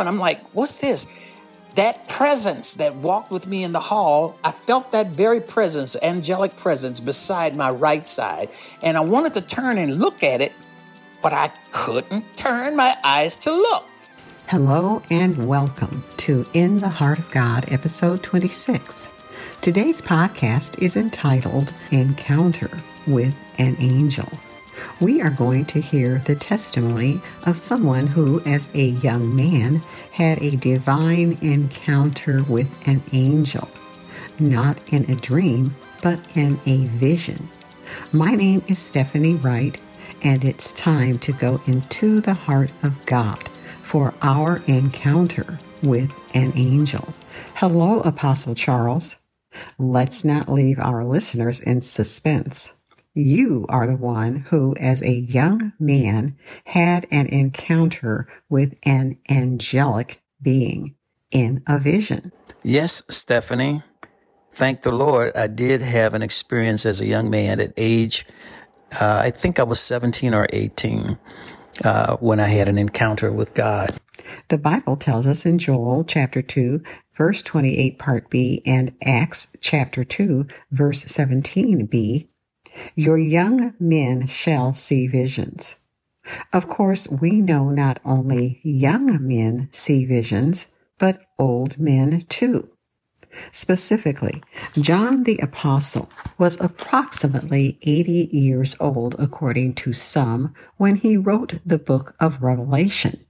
And I'm like, what's this? That presence that walked with me in the hall, I felt that very presence, angelic presence, beside my right side. And I wanted to turn and look at it, but I couldn't turn my eyes to look. Hello and welcome to In the Heart of God, episode 26. Today's podcast is entitled Encounter with an Angel. We are going to hear the testimony of someone who, as a young man, had a divine encounter with an angel, not in a dream, but in a vision. My name is Stephanie Wright, and it's time to go into the heart of God for our encounter with an angel. Hello, Apostle Charles. Let's not leave our listeners in suspense. You are the one who, as a young man, had an encounter with an angelic being in a vision. Yes, Stephanie. Thank the Lord. I did have an experience as a young man at age, uh, I think I was 17 or 18 uh, when I had an encounter with God. The Bible tells us in Joel chapter 2, verse 28, part B, and Acts chapter 2, verse 17b, Your young men shall see visions. Of course, we know not only young men see visions, but old men too. Specifically, John the Apostle was approximately 80 years old, according to some, when he wrote the book of Revelation.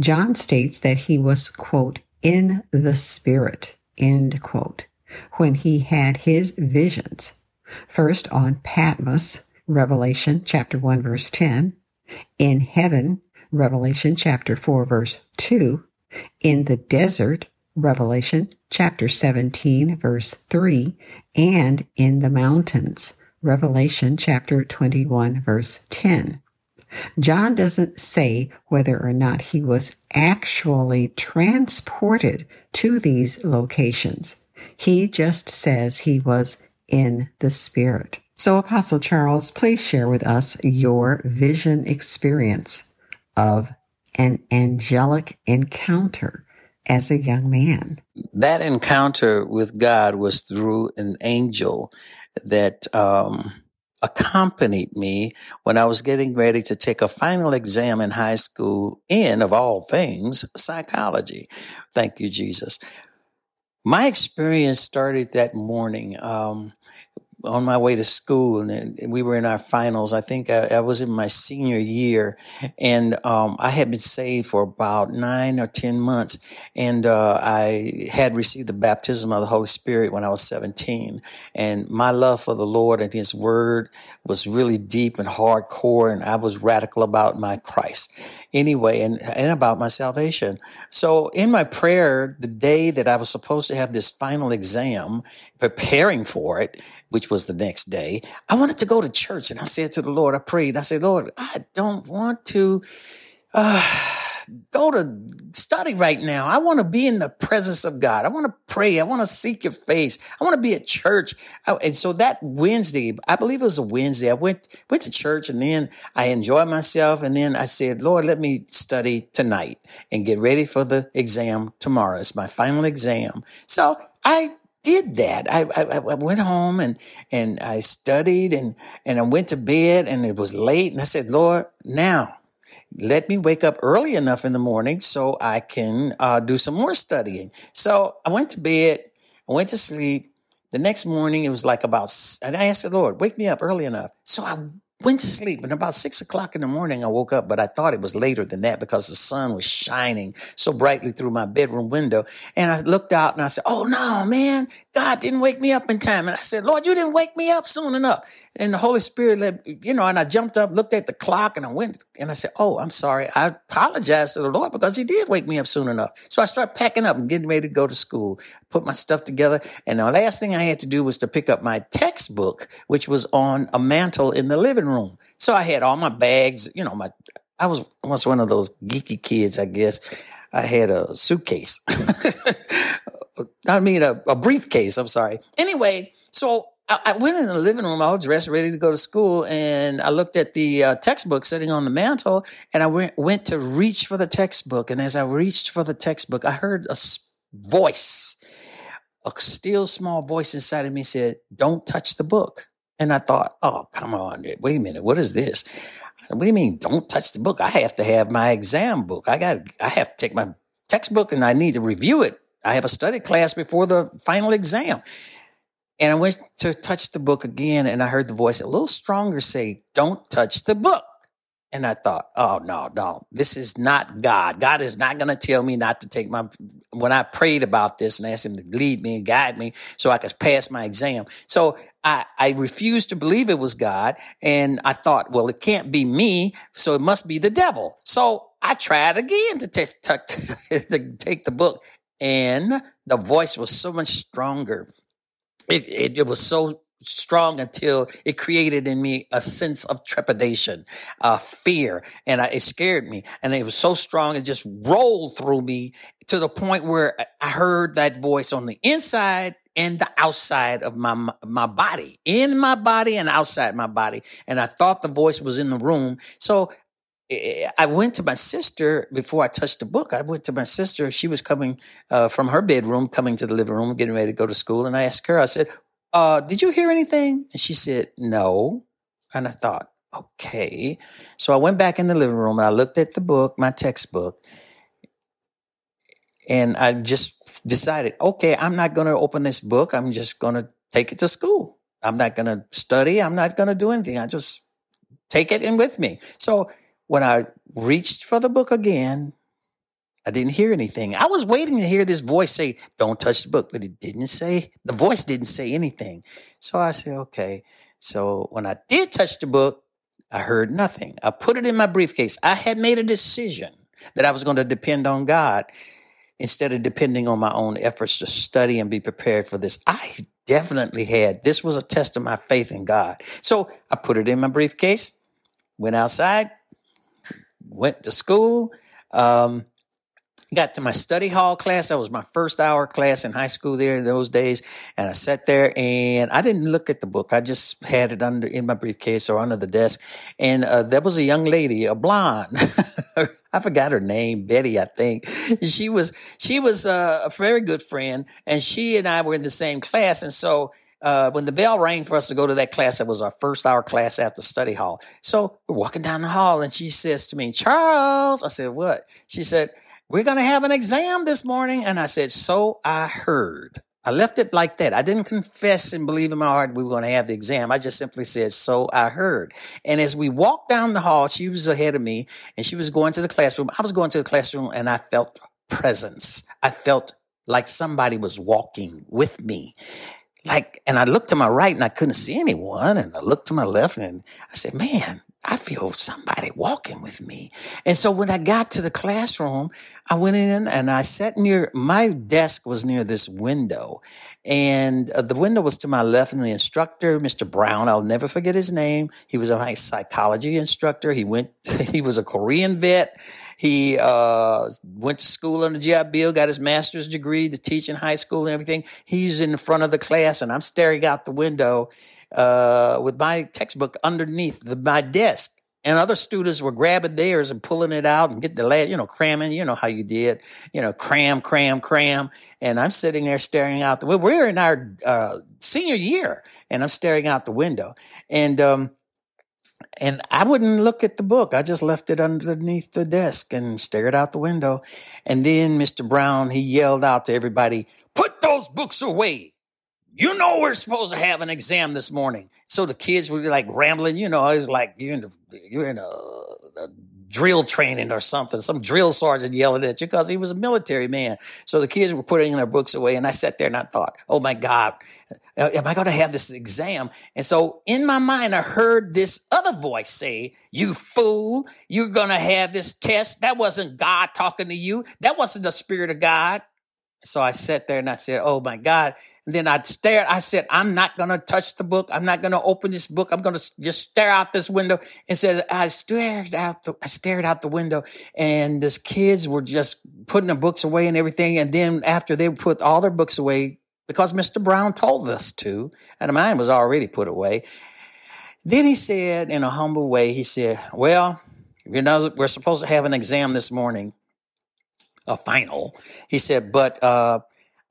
John states that he was, quote, in the Spirit, end quote, when he had his visions. First on Patmos, Revelation chapter 1, verse 10, in heaven, Revelation chapter 4, verse 2, in the desert, Revelation chapter 17, verse 3, and in the mountains, Revelation chapter 21, verse 10. John doesn't say whether or not he was actually transported to these locations. He just says he was in the Spirit. So, Apostle Charles, please share with us your vision experience of an angelic encounter as a young man. That encounter with God was through an angel that um, accompanied me when I was getting ready to take a final exam in high school in, of all things, psychology. Thank you, Jesus. My experience started that morning. Um, on my way to school and, we were in our finals. I think I, I was in my senior year and, um, I had been saved for about nine or 10 months. And, uh, I had received the baptism of the Holy Spirit when I was 17. And my love for the Lord and his word was really deep and hardcore. And I was radical about my Christ anyway and, and about my salvation. So in my prayer, the day that I was supposed to have this final exam, preparing for it, which was the next day, I wanted to go to church. And I said to the Lord, I prayed, I said, Lord, I don't want to, uh, go to study right now. I want to be in the presence of God. I want to pray. I want to seek your face. I want to be at church. And so that Wednesday, I believe it was a Wednesday, I went, went to church and then I enjoyed myself. And then I said, Lord, let me study tonight and get ready for the exam tomorrow. It's my final exam. So I did that. I, I, I, went home and, and I studied and, and I went to bed and it was late and I said, Lord, now let me wake up early enough in the morning so I can uh, do some more studying. So I went to bed, I went to sleep. The next morning, it was like about, and I asked the Lord, wake me up early enough. So I went to sleep and about six o'clock in the morning, I woke up, but I thought it was later than that because the sun was shining so brightly through my bedroom window. And I looked out and I said, Oh no, man, God didn't wake me up in time. And I said, Lord, you didn't wake me up soon enough. And the Holy Spirit let, you know, and I jumped up, looked at the clock and I went and I said, Oh, I'm sorry. I apologized to the Lord because he did wake me up soon enough. So I started packing up and getting ready to go to school, put my stuff together. And the last thing I had to do was to pick up my textbook, which was on a mantle in the living room. So I had all my bags, you know, my, I was once one of those geeky kids, I guess. I had a suitcase. I mean, a, a briefcase. I'm sorry. Anyway, so I, went in the living room, all dressed, ready to go to school, and I looked at the uh, textbook sitting on the mantle, and I went, went to reach for the textbook. And as I reached for the textbook, I heard a voice, a still small voice inside of me said, Don't touch the book. And I thought, oh, come on, wait a minute, what is this? What do you mean, don't touch the book? I have to have my exam book. I got, I have to take my textbook and I need to review it. I have a study class before the final exam. And I went to touch the book again and I heard the voice a little stronger say, don't touch the book. And I thought, oh no, no, this is not God. God is not going to tell me not to take my, when I prayed about this and asked him to lead me and guide me so I could pass my exam. So I, I refused to believe it was God. And I thought, well, it can't be me. So it must be the devil. So I tried again to, t- t- to take the book and the voice was so much stronger it, it, it was so strong until it created in me a sense of trepidation, uh, fear, and I, it scared me. And it was so strong, it just rolled through me to the point where I heard that voice on the inside and the outside of my my body, in my body and outside my body. And I thought the voice was in the room. So I went to my sister before I touched the book. I went to my sister. She was coming uh, from her bedroom, coming to the living room, getting ready to go to school. And I asked her, I said, uh, Did you hear anything? And she said, No. And I thought, Okay. So I went back in the living room and I looked at the book, my textbook, and I just decided, okay, I'm not going to open this book. I'm just going to take it to school. I'm not going to study. I'm not going to do anything. I just take it in with me. So when I reached for the book again, I didn't hear anything. I was waiting to hear this voice say, don't touch the book, but it didn't say, the voice didn't say anything. So I said, okay. So when I did touch the book, I heard nothing. I put it in my briefcase. I had made a decision that I was going to depend on God instead of depending on my own efforts to study and be prepared for this. I definitely had. This was a test of my faith in God. So I put it in my briefcase, went outside, went to school. Um, got to my study hall class. That was my first hour class in high school there in those days. And I sat there and I didn't look at the book. I just had it under in my briefcase or under the desk. And uh, there was a young lady, a blonde. I forgot her name, Betty, I think. She was she was uh, a very good friend, and she and I were in the same class. And so uh, when the bell rang for us to go to that class, that was our first hour class the study hall. So we're walking down the hall and she says to me, Charles, I said, what? She said, we're going to have an exam this morning. And I said, so I heard. I left it like that. I didn't confess and believe in my heart we were going to have the exam. I just simply said, so I heard. And as we walked down the hall, she was ahead of me and she was going to the classroom. I was going to the classroom and I felt presence. I felt like somebody was walking with me like, and I looked to my right and I couldn't see anyone. And I looked to my left and I said, man, I feel somebody walking with me. And so when I got to the classroom, I went in and I sat near, my desk was near this window and uh, the window was to my left and the instructor, Mr. Brown, I'll never forget his name. He was a psychology instructor. He went, he was a Korean vet. He uh, went to school the GI Bill, got his master's degree to teach in high school and everything. He's in the front of the class, and I'm staring out the window uh, with my textbook underneath the, my desk. And other students were grabbing theirs and pulling it out and getting the last, you know, cramming, you know how you did, you know, cram, cram, cram. And I'm sitting there staring out the window. We're in our uh, senior year and I'm staring out the window. And um, and I wouldn't look at the book. I just left it underneath the desk and stared out the window. And then Mr. Brown, he yelled out to everybody, put those books away. You know we're supposed to have an exam this morning. So the kids were like rambling, you know, I was like, you're in, the, you're in a, a drill training or something. Some drill sergeant yelling at you because he was a military man. So the kids were putting their books away. And I sat there and I thought, oh my God, uh, am I going to have this exam? And so in my mind, I heard this other voice say, you fool, you're going to have this test. That wasn't God talking to you. That wasn't the spirit of God. So I sat there and I said, Oh my God. And then I stared. I said, I'm not going to touch the book. I'm not going to open this book. I'm going to just stare out this window. And said, I stared out the, I stared out the window and these kids were just putting their books away and everything. And then after they put all their books away, because Mr. Brown told us to, and mine was already put away. Then he said, in a humble way, he said, Well, you know, we're supposed to have an exam this morning, a final. He said, But uh,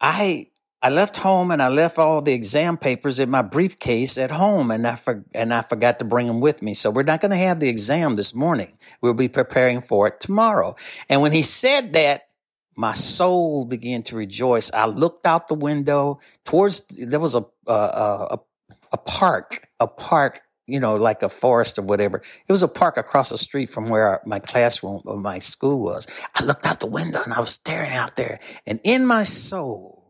I I left home and I left all the exam papers in my briefcase at home and I, for, and I forgot to bring them with me. So we're not going to have the exam this morning. We'll be preparing for it tomorrow. And when he said that, my soul began to rejoice. I looked out the window towards, there was a, a, a, a park, a park, you know, like a forest or whatever. It was a park across the street from where my classroom or my school was. I looked out the window and I was staring out there and in my soul,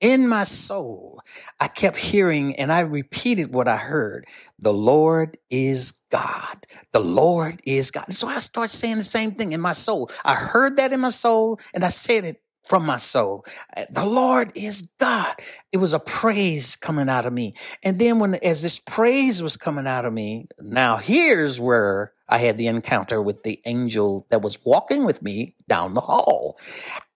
in my soul, I kept hearing and I repeated what I heard. The Lord is God. The Lord is God. And so I started saying the same thing in my soul. I heard that in my soul and I said it from my soul. Eh, the Lord is God. It was a praise coming out of me. And then when, as this praise was coming out of me, now here's where I had the encounter with the angel that was walking with me down the hall.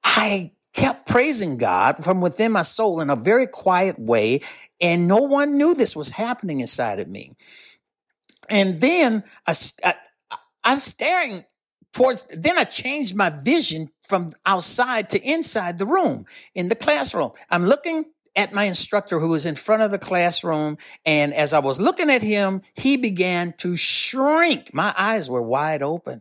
I kept praising God from within my soul in a very quiet way. And no one knew this was happening inside of me. And then I, I, I'm staring towards, then I changed my vision from outside to inside the room in the classroom. I'm looking at my instructor who was in front of the classroom. And as I was looking at him, he began to shrink. My eyes were wide open.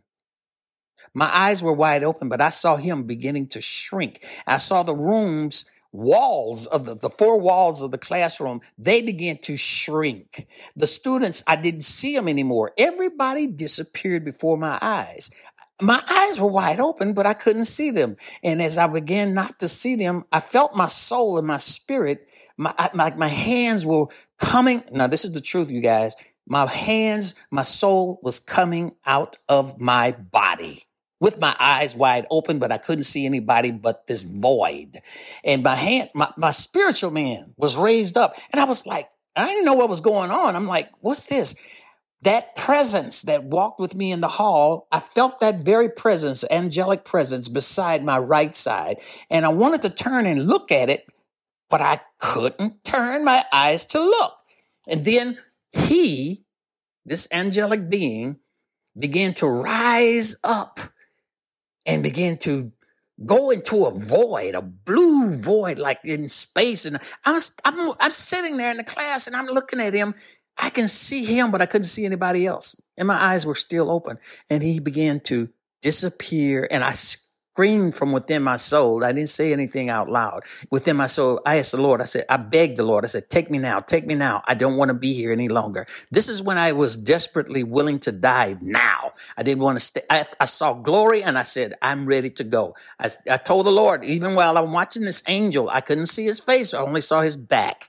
My eyes were wide open, but I saw him beginning to shrink. I saw the rooms walls of the, the four walls of the classroom, they began to shrink. The students, I didn't see them anymore. Everybody disappeared before my eyes. My eyes were wide open, but I couldn't see them. And as I began not to see them, I felt my soul and my spirit, my, my, my hands were coming. Now, this is the truth, you guys. My hands, my soul was coming out of my body with my eyes wide open, but I couldn't see anybody but this void. And my hand, my, my spiritual man was raised up. And I was like, I didn't know what was going on. I'm like, what's this? That presence that walked with me in the hall, I felt that very presence, angelic presence beside my right side. And I wanted to turn and look at it, but I couldn't turn my eyes to look. And then he, this angelic being, began to rise up and began to go into a void, a blue void, like in space. And I'm, I'm, I'm sitting there in the class and I'm looking at him. I can see him, but I couldn't see anybody else. And my eyes were still open. And he began to disappear. And I screamed from within my soul. I didn't say anything out loud. Within my soul, I asked the Lord, I said, I begged the Lord, I said, take me now, take me now. I don't want to be here any longer. This is when I was desperately willing to die now. I didn't want to stay. I, I saw glory and I said, I'm ready to go. I, I told the Lord, even while I'm watching this angel, I couldn't see his face. I only saw his back.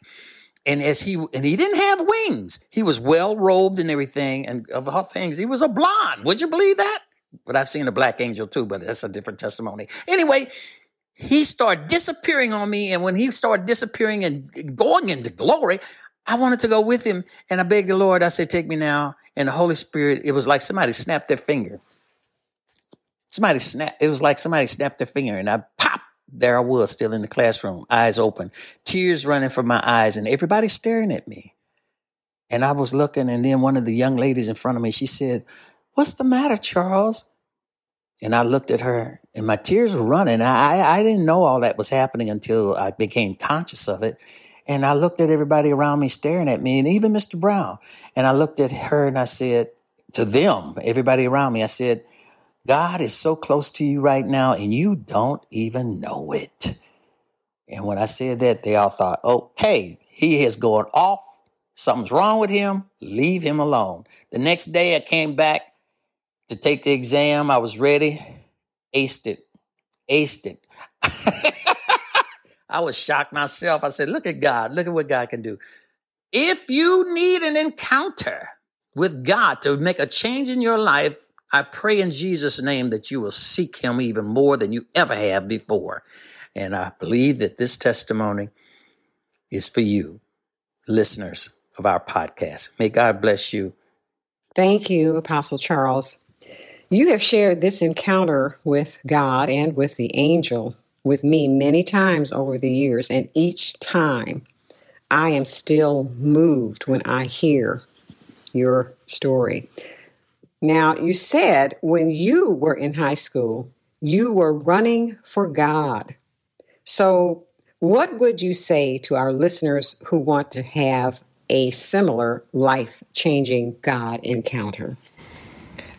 And as he, and he didn't have wings. He was well robed and everything. And of all things, he was a blonde. Would you believe that? But I've seen a black angel too, but that's a different testimony. Anyway, he started disappearing on me. And when he started disappearing and going into glory, I wanted to go with him. And I begged the Lord, I said, take me now. And the Holy Spirit, it was like somebody snapped their finger. Somebody snapped, it was like somebody snapped their finger and I there I was still in the classroom, eyes open, tears running from my eyes and everybody staring at me. And I was looking and then one of the young ladies in front of me, she said, What's the matter, Charles? And I looked at her and my tears were running. I, I didn't know all that was happening until I became conscious of it. And I looked at everybody around me staring at me and even Mr. Brown. And I looked at her and I said to them, everybody around me, I said, God is so close to you right now and you don't even know it. And when I said that, they all thought, oh, hey, he is going off. Something's wrong with him. Leave him alone. The next day I came back to take the exam. I was ready, aced it, aced it. I was shocked myself. I said, look at God. Look at what God can do. If you need an encounter with God to make a change in your life, I pray in Jesus' name that you will seek him even more than you ever have before. And I believe that this testimony is for you, listeners of our podcast. May God bless you. Thank you, Apostle Charles. You have shared this encounter with God and with the angel with me many times over the years, and each time I am still moved when I hear your story. Now, you said when you were in high school, you were running for God. So, what would you say to our listeners who want to have a similar life changing God encounter?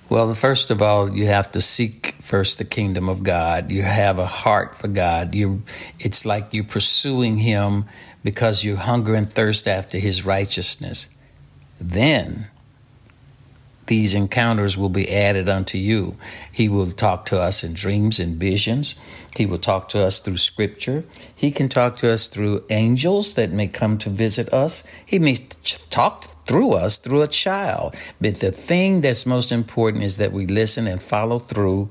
Well, first of all, you have to seek first the kingdom of God. You have a heart for God. You, it's like you're pursuing Him because you hunger and thirst after His righteousness. Then these encounters will be added unto you. He will talk to us in dreams and visions. He will talk to us through scripture. He can talk to us through angels that may come to visit us. He may talk through us through a child. But the thing that's most important is that we listen and follow through,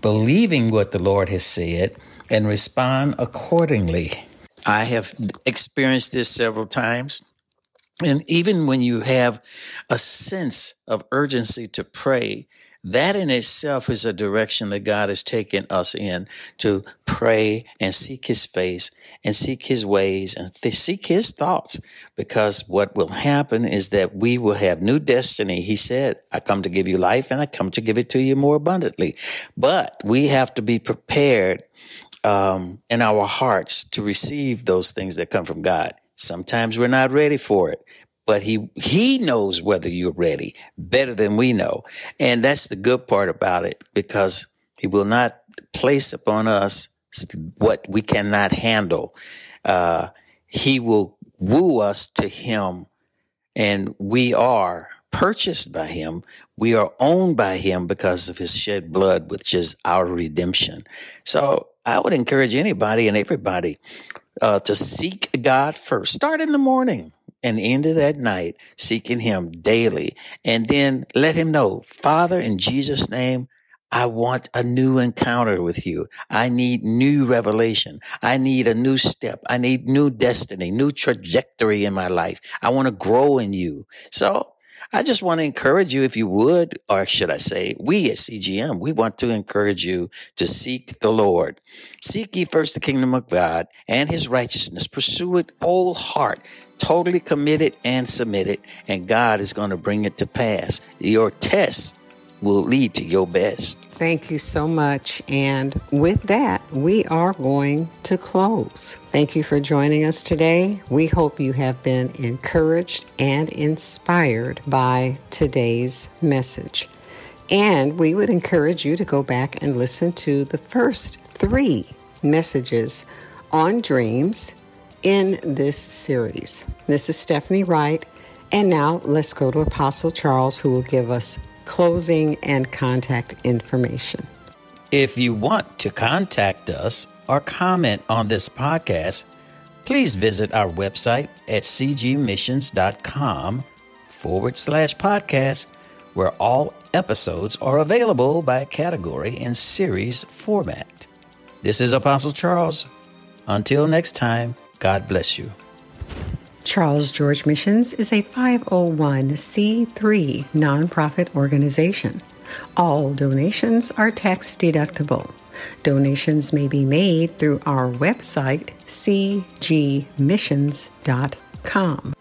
believing what the Lord has said and respond accordingly. I have experienced this several times. And even when you have a sense of urgency to pray, that in itself is a direction that God has taken us in to pray and seek his face and seek his ways and th- seek his thoughts. Because what will happen is that we will have new destiny. He said, I come to give you life and I come to give it to you more abundantly. But we have to be prepared um, in our hearts to receive those things that come from God. Sometimes we're not ready for it, but he he knows whether you're ready better than we know. And that's the good part about it because he will not place upon us what we cannot handle. Uh, he will woo us to him and we are purchased by him. We are owned by him because of his shed blood, which is our redemption. So I would encourage anybody and everybody uh, to seek God first. Start in the morning and end of that night, seeking Him daily. And then let Him know, Father, in Jesus' name, I want a new encounter with you. I need new revelation. I need a new step. I need new destiny, new trajectory in my life. I want to grow in you. So I just want to encourage you, if you would, or should I say, we at CGM, we want to encourage you to seek the Lord. Seek ye first the kingdom of God and his righteousness. Pursue it whole heart, totally committed and submitted, and God is going to bring it to pass. Your tests will lead to your best. Thank you so much. And with that, we are going to close. Thank you for joining us today. We hope you have been encouraged and inspired by today's message. And we would encourage you to go back and listen to the first three messages on dreams in this series. This is Stephanie Wright. And now let's go to Apostle Charles, who will give us closing and contact information. If you want to contact us or comment on this podcast, please visit our website at cgmissions.com forward slash podcast, where all episodes are available by category and series format. This is Apostle Charles. Until next time, God bless you. Charles George Missions is a 501c3 nonprofit organization. All donations are tax deductible. Donations may be made through our website, cgmissions.com.